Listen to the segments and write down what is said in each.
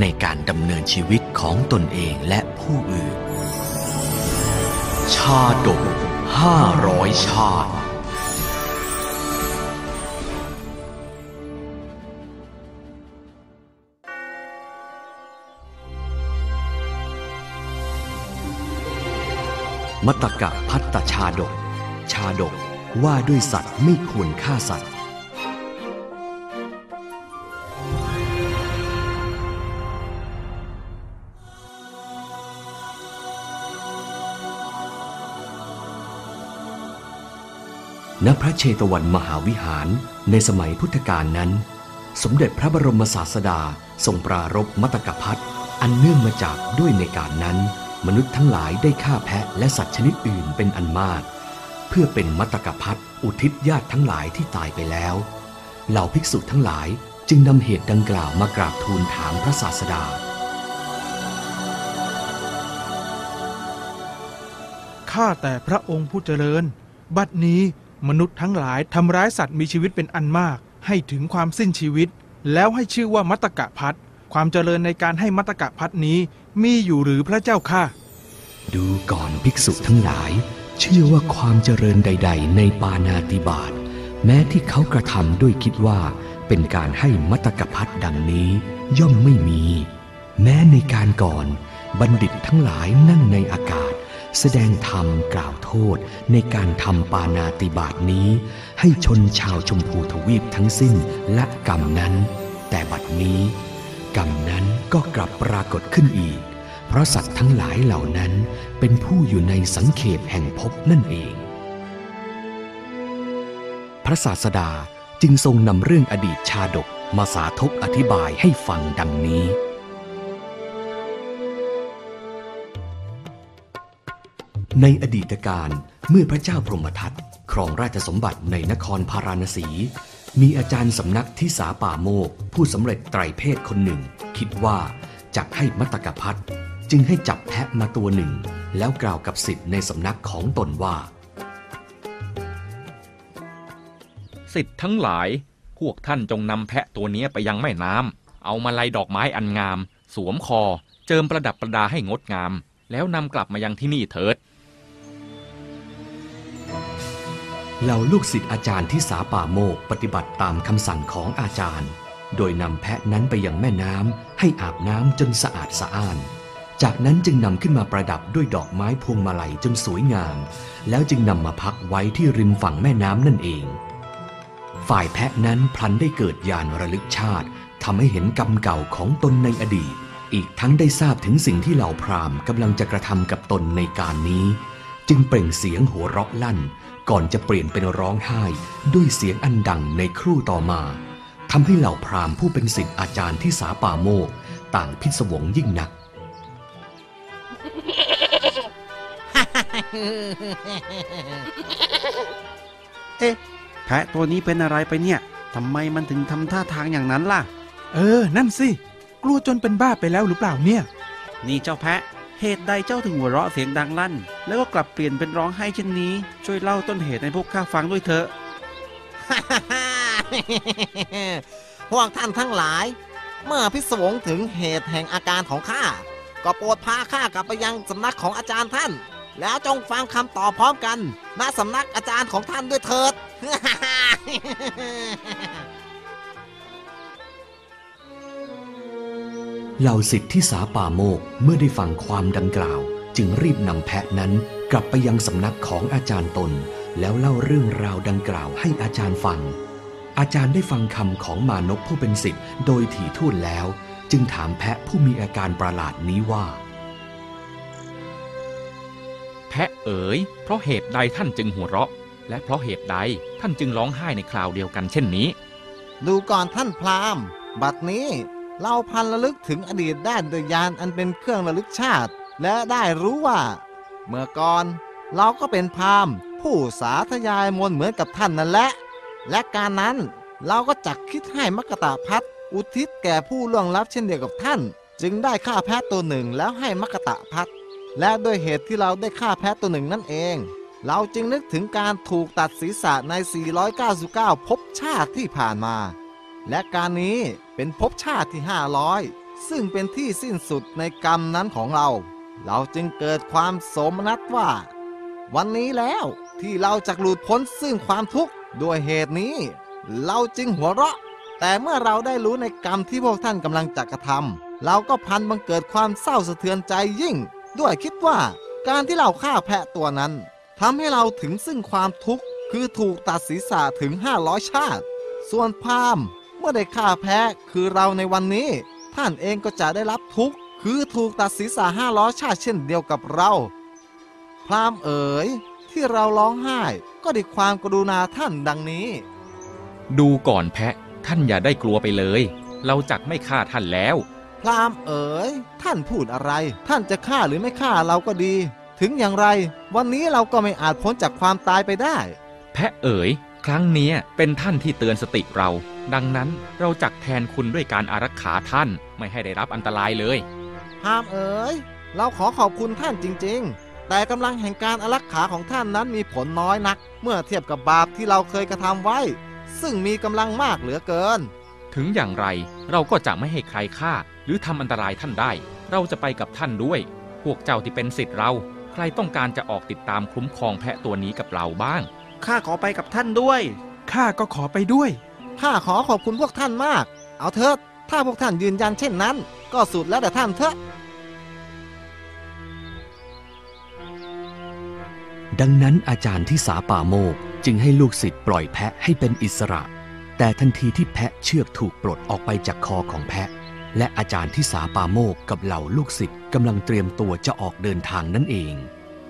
ในการดำเนินชีวิตของตนเองและผู้อื่น ชาดกห้าร้อยชาติมตกะพัตตชาดก ชาดกว่าด้วยสัตว์ไม่ควรฆ่าสัตว์ ณพระเชตวันมหาวิหารในสมัยพุทธกาลนั้น สมเด็จพระบรมศาสดาทรงปรารบมตกพัทอันเนื่องมาจากด้วยในการนั้น มนุษย์ทั้งหลายได้ฆ่าแพะและสัตว์ชนิดอื่นเป็นอันมาก เพื่อเป็นมตกพัทอุทิศญาติทั้งหลายที่ตายไปแล้ว เหล่าภิกษุทั้งหลายจึงนำเหตุดังกล่าวมากราบทูลถามพระศาสดาข้าแต่พระองค์ผู้เจริญ บัดนี้ มนุษย์ทั้งหลายทำร้ายสัตว์มีชีวิตเป็นอันมาก ให้ถึงความสิ้นชีวิต แล้วให้ชื่อว่ามัตตกะพัดความเจริญในการให้มัตตกะพัดนี้มีอยู่หรือพระเจ้าค่ะ ดูก่อนภิกษุทั้งหลาย เชื่อว่าความเจริญใด ๆ ในปานาติบาตแม้ที่เขากระทำด้วยคิดว่า เป็นการให้มัตตกพัดดังนี้ ย่อมไม่มี แม้ในการก่อน บัณฑิตทั้งหลายนั่งในอากาศ แสดงธรรมกล่าวโทษในการทำปานาติบาตนี้ ให้ชนชาวชมพูทวีปทั้งสิ้นและกรรมนั้น แต่บัดนี้ กรรมนั้นก็กลับปรากฏขึ้นอีก เพราะสัตว์ทั้งหลายเหล่านั้นเป็นผู้อยู่ในสังเขปแห่งภพนั่นเอง พระศาสดาจึงทรงนำเรื่องอดีตชาดกมาสาธกอธิบายให้ฟังดังนี้ ในอดีตการเมื่อพระเจ้าพรหมทัตครองราชสมบัติในนครพาราณสี มีอาจารย์สำนักที่สาป่าโมก ผู้สำเร็จไตรเพศคนหนึ่ง คิดว่าจะให้มัตตกพัทจึงให้จับแพะมาตัวหนึ่ง แล้วกล่าวกับสิทธิ์ในสำนักของตนว่า สิทธิ์ทั้งหลาย พวกท่านจงนำแพะตัวนี้ไปยังแม่น้ำเอามาลัยดอกไม้อันงาม สวมคอ เจิมประดับประดาให้งดงาม แล้วนำกลับมายังที่นี่เถิด เหล่าลูกศิษย์อาจารย์ที่สาป่าโมกปฏิบัติตามคำสั่งของอาจารย์ โดยนำแพะนั้นไปยังแม่น้ำให้อาบน้ำจนสะอาดสะอ้าน จากนั้นจึงนำขึ้นมาประดับด้วยดอกไม้พวงมาลัยจนสวยงาม แล้วจึงนำมาพักไว้ที่ริมฝั่งแม่น้ำนั่นเอง ฝ่ายแพะนั้นพลันได้เกิดญาณระลึกชาติทำให้เห็นกรรมเก่าของตนในอดีต อีกทั้งได้ทราบถึงสิ่งที่เหล่าพราหมณ์กำลังจะกระทำกับตนในการนี้ จึงเปล่งเสียงหัวเราะลั่น ก่อนจะเปลี่ยนเป็นร้องไห้ ด้วยเสียงอันดังในครู่ต่อมาทำให้เหล่าพราหมณ์ผู้เป็นศิษย์อาจารย์ที่สาป่าโมก ต่างพิศวงยิ่งนัก เอ๊ะแพะตัวนี้เป็นอะไรไปเนี่ยทำไมมันถึงทำท่าทางอย่างนั้นล่ะ เออ นั่นสิ กลัวจนเป็นบ้าไปแล้วหรือเปล่าเนี่ย นี่เจ้าแพะ เหตุใดเจ้าถึงหัวเราะเสียงดังลั่น แล้วก็กลับเปลี่ยนเป็นร้องไห้เช่นนี้ ช่วยเล่าต้นเหตุให้พวกข้าฟังด้วยเถอะ พวกท่านทั้งหลาย เมื่อพิศวงถึงเหตุแห่งอาการของข้า ก็โปรดพาข้ากลับไปยังสำนักของอาจารย์ท่าน แล้วจงฟังคำตอบพร้อมกันณสำนักอาจารย์ของท่านด้วยเถิด เหล่าสิทธิ์ที่สาป่าโมกเมื่อได้ฟังความดังกล่าว จึงรีบนำแพะนั้นกลับไปยังสำนักของอาจารย์ตน แล้วเล่าเรื่องราวดังกล่าวให้อาจารย์ฟัง อาจารย์ได้ฟังคำของมานพผู้เป็นสิทธิ์โดยถี่ถ้วนแล้ว จึงถามแพะผู้มีอาการประหลาดนี้ว่า แพะเอ๋ย เพราะเหตุใดท่านจึงหัวเราะ และเพราะเหตุใดท่านจึงร้องไห้ในคราวเดียวกันเช่นนี้ ดูก่อนท่านพราหมณ์บัดนี้ เราพันระลึกถึงอดีตด้านโดยยานอันเป็นเครื่องระลึกชาติ และได้รู้ว่า เมื่อก่อนเราก็เป็นพราหมณ์ผู้สาธยายมนเหมือนกับท่านนั่นแหละ และการนั้นเราก็จักคิดให้มกตาพัฒอุทิศแก่ผู้ล่วงลับเช่นเดียวกับท่าน จึงได้ฆ่าแพะตัวหนึ่งแล้วให้มกตะพัฒและด้วยเหตุที่เราได้ฆ่าแพะตัวหนึ่งนั่นเอง เราจึงนึกถึงการถูกตัดศีรษะใน 499 ภพชาติที่ผ่านมา และการนี้เป็นภพชาติที่ 500 ซึ่งเป็นที่สิ้นสุดในกรรมนั้นของเรา เราจึงเกิดความโสมนัสว่า วันนี้แล้วที่เราจะหลุดพ้นซึ่งความทุกข์ด้วยเหตุนี้ เราจึงหัวเราะ แต่เมื่อเราได้รู้ในกรรมที่พวกท่านกำลังจะกระทำเราก็พันบังเกิดความเศร้าสะเทือนใจยิ่ง ด้วยคิดว่าการที่เราฆ่าแพะตัวนั้นทำให้เราถึงซึ่งความทุกข์คือถูกตัดศีรษะถึง 500 ชาติ ส่วนพาม มื่อได้ฆ่าแพะคือเราในวันนี้ ท่านเองก็จะได้รับทุกข์ คือถูกตัดศีรษะ500ชาติเช่นเดียวกับเรา พราหมณ์เอ๋ย ที่เราร้องไห้ก็ด้วยความกรุณาท่านดังนี้ ดูก่อนแพะ ท่านอย่าได้กลัวไปเลย เราจักไม่ฆ่าท่านแล้ว พราหมณ์เอ๋ย ท่านพูดอะไร ท่านจะฆ่าหรือไม่ฆ่าเราก็ดี ถึงอย่างไร วันนี้เราก็ไม่อาจพ้นจากความตายไปได้ แพะเอ๋ย ครั้งเนี้ยเป็นท่านที่เตือนสติเรา ดังนั้นเราจักแทนคุณด้วยการอารักขาท่านไม่ให้ได้รับอันตรายเลยพราหมณ์เอ๋ยเราขอขอบคุณท่านจริง ๆ แต่กำลังแห่งการอารักขาของท่านนั้นมีผลน้อยนัก เมื่อเทียบกับบาปที่เราเคยกระทำไว้ ซึ่งมีกำลังมากเหลือเกิน ถึงอย่างไรเราก็จะไม่ให้ใครฆ่า หรือทำอันตรายท่านได้ เราจะไปกับท่านด้วย พวกเจ้าที่เป็นสิทธิ์เรา ใครต้องการจะออกติดตามคุ้มครองแพะตัวนี้กับเราบ้าง ข้าขอไปกับท่านด้วย ข้าก็ขอไปด้วย ข้าขอขอบคุณพวกท่านมาก เอาเถิดถ้าพวกท่านยืนยันเช่นนั้น ก็สุดแล้วแต่ท่านเถอะ ดังนั้นอาจารย์ที่สาป่าโมกจึงให้ลูกศิษย์ปล่อยแพะให้เป็นอิสระ แต่ทันทีที่แพะเชือกถูกปลดออกไปจากคอของแพะ และอาจารย์ที่สาป่าโมกกับเหล่าลูกศิษย์กำลังเตรียมตัวจะออกเดินทางนั่นเอง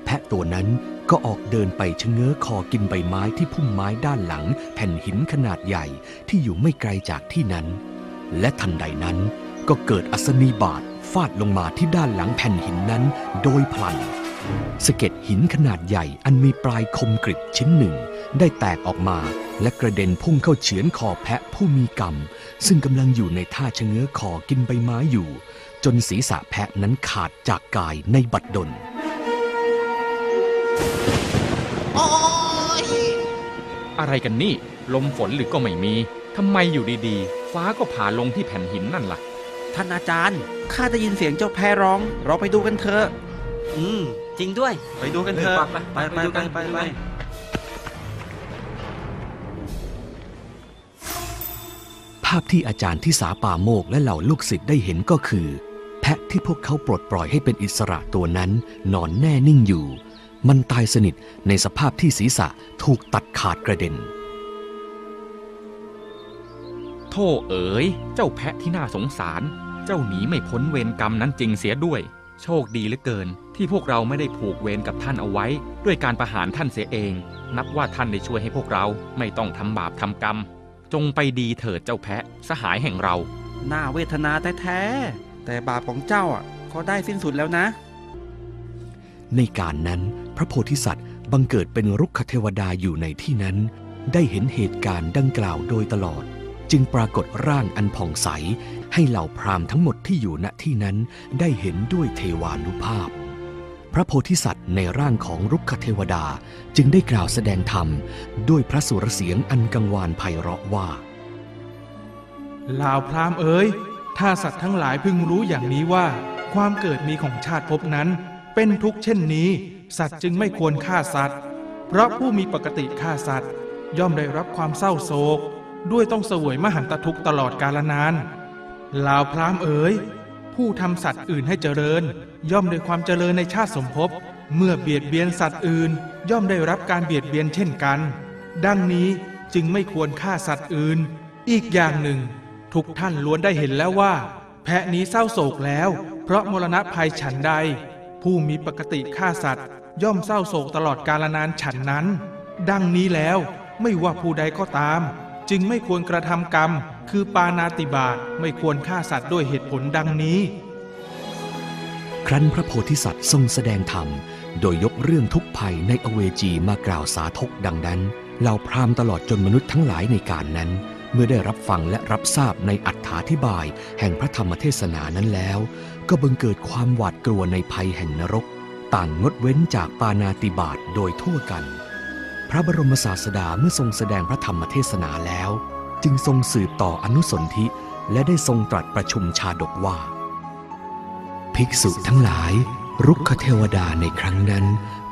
แพะตัวนั้น ก็ออกเดินไปชะเง้อคอกินใบไม้ที่พุ่มไม้ด้านหลัง แผ่นหินขนาดใหญ่ที่อยู่ไม่ไกลจากที่นั้น และทันใดนั้นก็เกิดอัศนีบาตฟาดลงมาที่ด้านหลังแผ่นหินนั้น โดยพลันสะเก็ดหินขนาดใหญ่อันมีปลายคมกริบชิ้นหนึ่ง ได้แตกออกมาและกระเด็นพุ่งเข้าเฉือนคอแพะผู้มีกรรม ซึ่งกำลังอยู่ในท่าชะเง้อคอกินใบไม้อยู่ จนศีรษะแพะนั้นขาดจากกายในบัดดล อะไรกันนี่ ลมฝนหรือก็ไม่มีทำไมอยู่ดีๆ ฟ้าก็ผ่าลงที่แผ่นหินนั่นล่ะ ท่านอาจารย์ ข้าจะยินเสียงเจ้าแพร้อง เราไปดูกันเถอะ อืม จริงด้วย ไปดูกันเถอะ ไปไปไปไปไปภาพที่อาจารย์ที่สาป่าโมกและเหล่าลูกศิษย์ได้เห็นก็คือ แพะที่พวกเขาปลดปล่อยให้เป็นอิสระตัวนั้นนอนแน่นิ่งอยู่ มันตายสนิทในสภาพที่ศีรษะถูกตัดขาดกระเด็นโธ่เอ๋ย เจ้าแพะที่น่าสงสาร เจ้าหนีไม่พ้นเวรกรรมนั้นจริงเสียด้วย โชคดีเหลือเกิน ที่พวกเราไม่ได้ผูกเวรกับท่านเอาไว้ ด้วยการประหารท่านเสียเอง นับว่าท่านได้ช่วยให้พวกเราไม่ต้องทำบาปทำกรรม จงไปดีเถิดเจ้าแพะสหายแห่งเรา น่าเวทนาแท้ๆแต่บาปของเจ้าอะก็ได้สิ้นสุดแล้วนะ ในการนั้นพระโพธิสัตว์บังเกิดเป็นรุกขเทวดาอยู่ในที่นั้น ได้เห็นเหตุการณ์ดังกล่าวโดยตลอด จึงปรากฏร่างอันผ่องใส ให้เหล่าพราหมณ์ทั้งหมดที่อยู่ณที่นั้นได้เห็นด้วยเทวานุภาพ พระโพธิสัตว์ในร่างของรุกขเทวดาจึงได้กล่าวแสดงธรรม ด้วยพระสุรเสียงอันกังวานไพเราะว่าลาวพราหมณ์เอ๋ยถ้าสัตว์ทั้งหลายพึงรู้อย่างนี้ว่า ความเกิดมีของชาติภพนั้น เป็นทุกข์เช่นนี้ สัตว์จึงไม่ควรฆ่าสัตว์ เพราะผู้มีปกติฆ่าสัตว์ ย่อมได้รับความเศร้าโศก ด้วยต้องเสวยมหันตทุกข์ตลอดกาลนานลาวพรามเอ๋ยผู้ทำสัตว์อื่นให้เจริญ ย่อมได้ความเจริญในชาติสมภพเมื่อเบียดเบียนสัตว์อื่น ย่อมได้รับการเบียดเบียนเช่นกัน ดังนี้จึงไม่ควรฆ่าสัตว์อื่น อีกอย่างหนึ่ง ทุกท่านล้วนได้เห็นแล้วว่า แพะนี้เศร้าโศกแล้ว เพราะมรณะภัยฉันใด ผู้มีปกติฆ่าสัตว์ ย่อมเศร้าโศกตลอดกาลนานฉันนั้น ดังนี้แล้วไม่ว่าผู้ใดก็ตาม จึงไม่ควรกระทำกรรม คือปานาติบาตไม่ควรฆ่าสัตว์ด้วยเหตุผลดังนี้ ครั้นพระโพธิสัตว์ทรงแสดงธรรม โดยยกเรื่องทุกข์ภัยในอเวจีมากล่าวสาธกดังนั้นเหล่าพราหมณ์ตลอดจนมนุษย์ทั้งหลายในการนั้น เมื่อได้รับฟังและรับทราบในอัธาธิบาย แห่งพระธรรมเทศนานั้นแล้ว ก็บังเกิดความหวาดกลัวในภัยแห่งนรก ต่างงดเว้นจากปานาติบาตโดยทั่วกัน พระบรมศาสดาเมื่อทรงแสดงพระธรรมเทศนาแล้ว จึงทรงสืบต่ออนุสนธิและได้ทรงตรัสประชุมชาดกว่า ภิกษุทั้งหลาย รุกขเทวดาในครั้งนั้น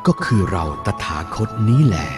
ก็คือเราตถาคตนี้แหละ